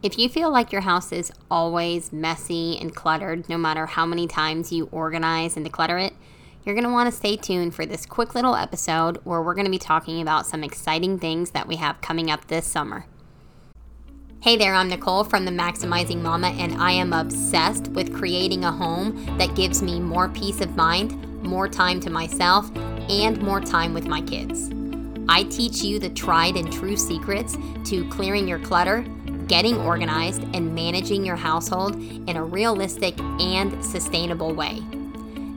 If you feel like your house is always messy and cluttered, no matter how many times you organize and declutter it, you're going to want to stay tuned for this quick little episode where we're going to be talking about some exciting things that we have coming up this summer. Hey there, I'm Nicole from the Maximizing Mama, and I am obsessed with creating a home that gives me more peace of mind, more time to myself, and more time with my kids. I teach you the tried and true secrets to clearing your clutter getting organized, and managing your household in a realistic and sustainable way.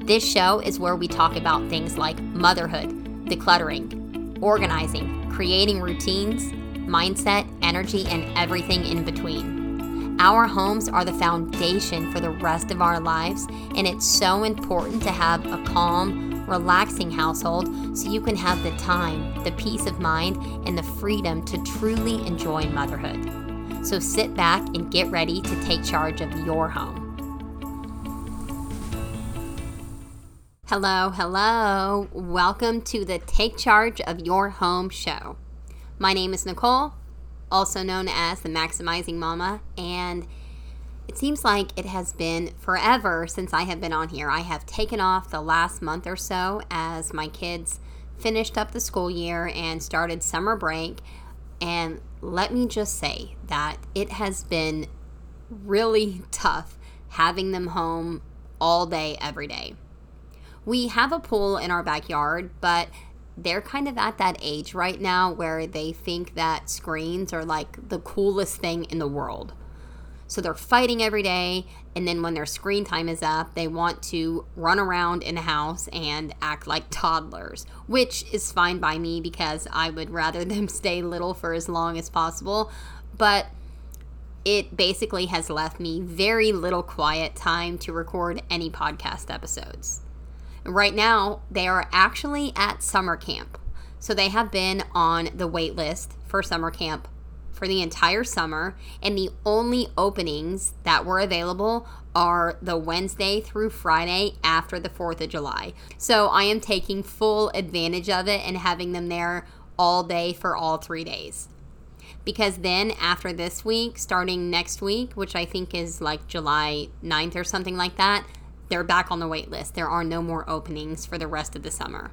This show is where we talk about things like motherhood, decluttering, organizing, creating routines, mindset, energy, and everything in between. Our homes are the foundation for the rest of our lives, and it's so important to have a calm, relaxing household so you can have the time, the peace of mind, and the freedom to truly enjoy motherhood. So sit back and get ready to take charge of your home. Hello, hello. Welcome to the Take Charge of Your Home show. My name is Nicole, also known as the Maximizing Mama, and it seems like it has been forever since I have been on here. I have taken off the last month or so as my kids finished up the school year and started summer break. And let me just say that it has been really tough having them home all day, every day. We have a pool in our backyard, but they're kind of at that age right now where they think that screens are like the coolest thing in the world. So they're fighting every day. And then when their screen time is up, they want to run around in the house and act like toddlers, which is fine by me because I would rather them stay little for as long as possible. But it basically has left me very little quiet time to record any podcast episodes. Right now, they are actually at summer camp. So they have been on the wait list for summer camp for the entire summer, and the only openings that were available are the Wednesday through Friday after the 4th of July. So I am taking full advantage of it and having them there all day for all three days. Because then, after this week, starting next week, which I think is like July 9th or something like that, they're back on the wait list. There are no more openings for the rest of the summer.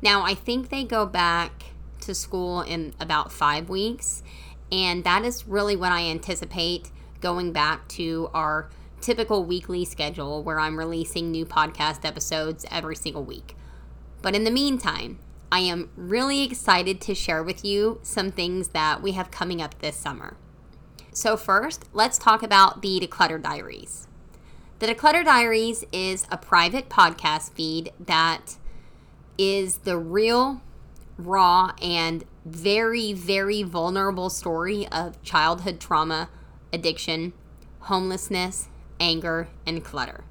Now, I think they go back to school in about five weeks. And that is really what I anticipate going back to our typical weekly schedule where I'm releasing new podcast episodes every single week. But in the meantime, I am really excited to share with you some things that we have coming up this summer. So, first, let's talk about the Declutter Diaries. The Declutter Diaries is a private podcast feed that is the real, raw, and very, very vulnerable story of childhood trauma, addiction, homelessness, anger, and clutter.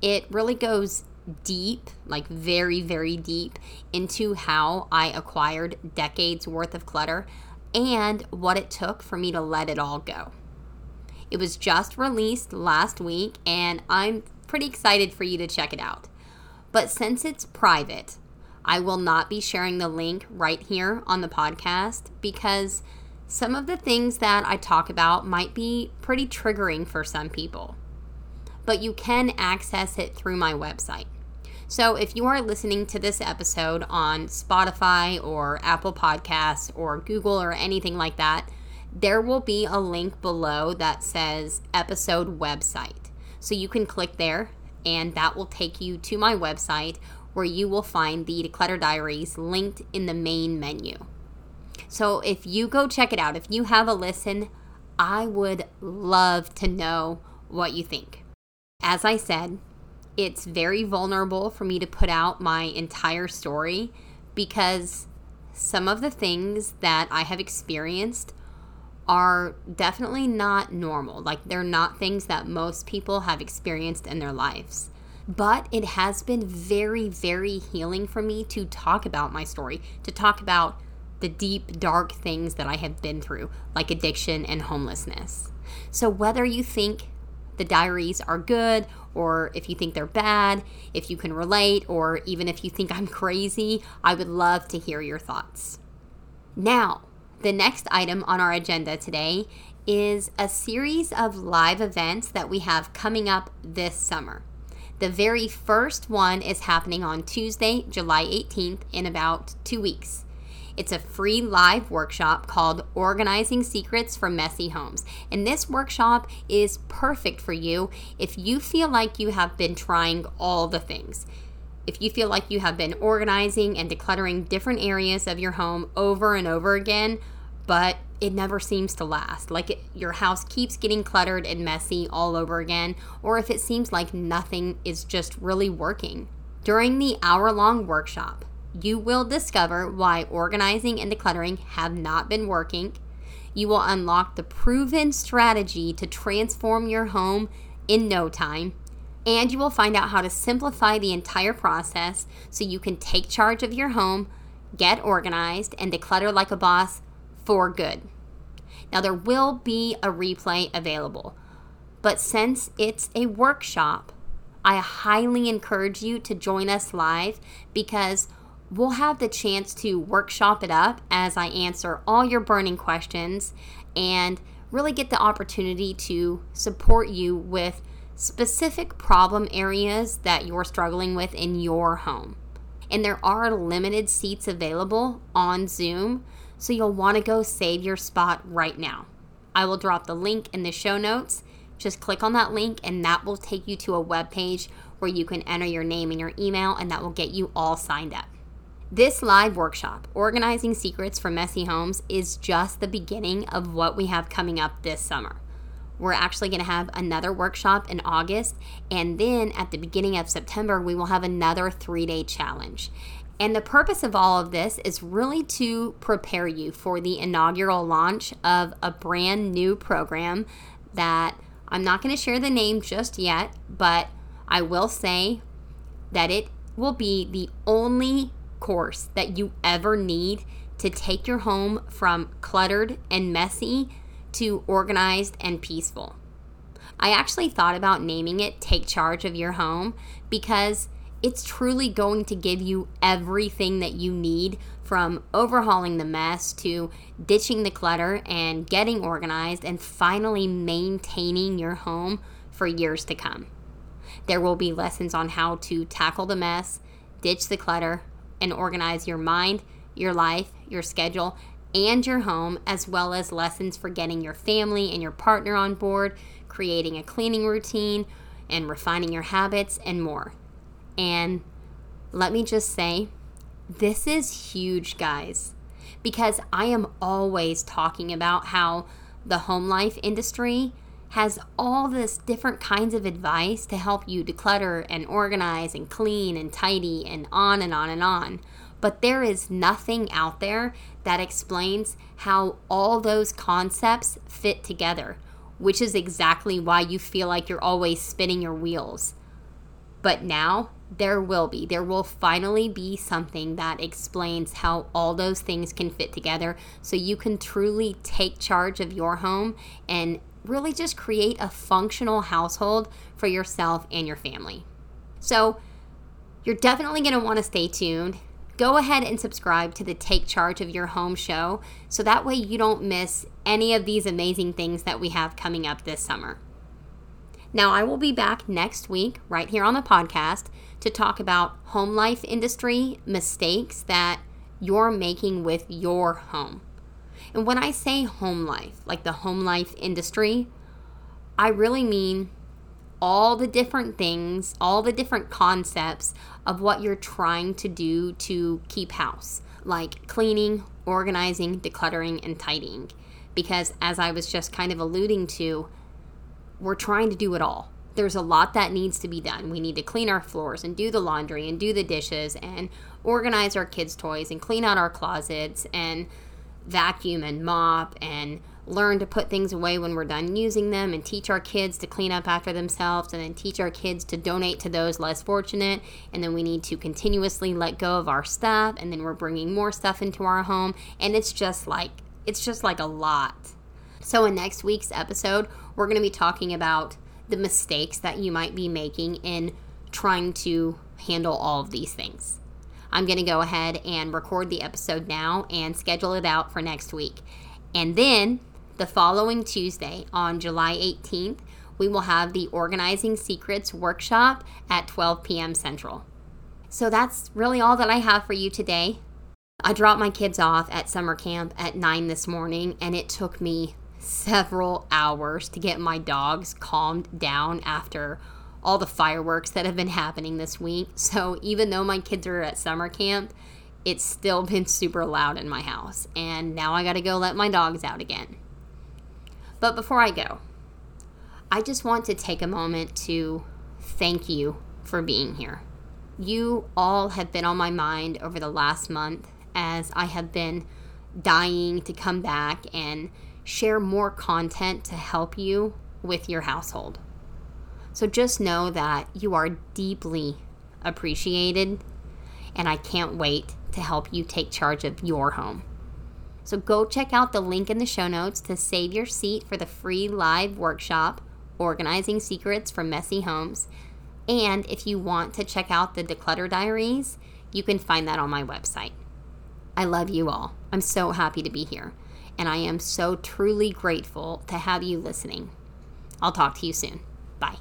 It really goes deep, like very, very deep, into how I acquired decades worth of clutter and what it took for me to let it all go. It was just released last week, and I'm pretty excited for you to check it out. But since it's private, I will not be sharing the link right here on the podcast because some of the things that I talk about might be pretty triggering for some people. But you can access it through my website. So if you are listening to this episode on Spotify or Apple Podcasts or Google or anything like that, there will be a link below that says episode website. So you can click there and that will take you to my website where you will find the Declutter Diaries linked in the main menu. So if you go check it out, if you have a listen, I would love to know what you think. As I said, it's very vulnerable for me to put out my entire story because some of the things that I have experienced are definitely not normal. Like, they're not things that most people have experienced in their lives. But it has been very, very healing for me to talk about my story, to talk about the deep, dark things that I have been through, like addiction and homelessness. So, whether you think the diaries are good, or if you think they're bad, if you can relate, or even if you think I'm crazy, I would love to hear your thoughts. Now, the next item on our agenda today is a series of live events that we have coming up this summer. The very first one is happening on Tuesday, July 18th, in about two weeks. It's a free live workshop called Organizing Secrets for Messy Homes. And this workshop is perfect for you if you feel like you have been trying all the things. If you feel like you have been organizing and decluttering different areas of your home over and over again, but it never seems to last. Like it, your house keeps getting cluttered and messy all over again, or if it seems like nothing is just really working. During the hour long workshop, you will discover why organizing and decluttering have not been working. You will unlock the proven strategy to transform your home in no time. And you will find out how to simplify the entire process so you can take charge of your home, get organized, and declutter like a boss for good. Now, there will be a replay available, but since it's a workshop, I highly encourage you to join us live because we'll have the chance to workshop it up as I answer all your burning questions and really get the opportunity to support you with specific problem areas that you're struggling with in your home. And there are limited seats available on Zoom, so you'll want to go save your spot right now. I will drop the link in the show notes. Just click on that link, and that will take you to a web page where you can enter your name and your email, and that will get you all signed up. This live workshop, Organizing Secrets for Messy Homes, is just the beginning of what we have coming up this summer. We're actually going to have another workshop in August, and then at the beginning of September, we will have another three day challenge. And the purpose of all of this is really to prepare you for the inaugural launch of a brand new program that I'm not going to share the name just yet, but I will say that it will be the only course that you ever need to take your home from cluttered and messy to organized and peaceful. I actually thought about naming it Take Charge of Your Home because it's truly going to give you everything that you need from overhauling the mess to ditching the clutter and getting organized and finally maintaining your home for years to come. There will be lessons on how to tackle the mess, ditch the clutter, and organize your mind, your life, your schedule, and your home, as well as lessons for getting your family and your partner on board, creating a cleaning routine, and refining your habits, and more. And let me just say, this is huge, guys, because I am always talking about how the home life industry has all this different kinds of advice to help you declutter and organize and clean and tidy and on and on and on. But there is nothing out there that explains how all those concepts fit together, which is exactly why you feel like you're always spinning your wheels. But now there will be. There will finally be something that explains how all those things can fit together so you can truly take charge of your home and really just create a functional household for yourself and your family. So, you're definitely going to want to stay tuned. Go ahead and subscribe to the Take Charge of Your Home show so that way you don't miss any of these amazing things that we have coming up this summer. Now, I will be back next week right here on the podcast to talk about home life industry mistakes that you're making with your home. And when I say home life, like the home life industry, I really mean all the different things, all the different concepts of what you're trying to do to keep house, like cleaning, organizing, decluttering, and tidying. Because as I was just kind of alluding to, we're trying to do it all. There's a lot that needs to be done. We need to clean our floors and do the laundry and do the dishes and organize our kids' toys and clean out our closets and vacuum and mop and learn to put things away when we're done using them and teach our kids to clean up after themselves and then teach our kids to donate to those less fortunate and then we need to continuously let go of our stuff and then we're bringing more stuff into our home and it's just like it's just like a lot so in next week's episode we're going to be talking about the mistakes that you might be making in trying to handle all of these things I'm going to go ahead and record the episode now and schedule it out for next week. And then The following Tuesday, on July 18th, we will have the Organizing Secrets workshop at 12 p.m. Central. So that's really all that I have for you today. I dropped my kids off at summer camp at 9 this morning, and it took me several hours to get my dogs calmed down after all the fireworks that have been happening this week. So even though my kids are at summer camp, it's still been super loud in my house. And now I got to go let my dogs out again. But before I go, I just want to take a moment to thank you for being here. You all have been on my mind over the last month as I have been dying to come back and share more content to help you with your household. So just know that you are deeply appreciated, and I can't wait to help you take charge of your home. So go check out the link in the show notes to save your seat for the free live workshop, Organizing Secrets for Messy Homes. And if you want to check out the Declutter Diaries, you can find that on my website. I love you all. I'm so happy to be here, and I am so truly grateful to have you listening. I'll talk to you soon. Bye.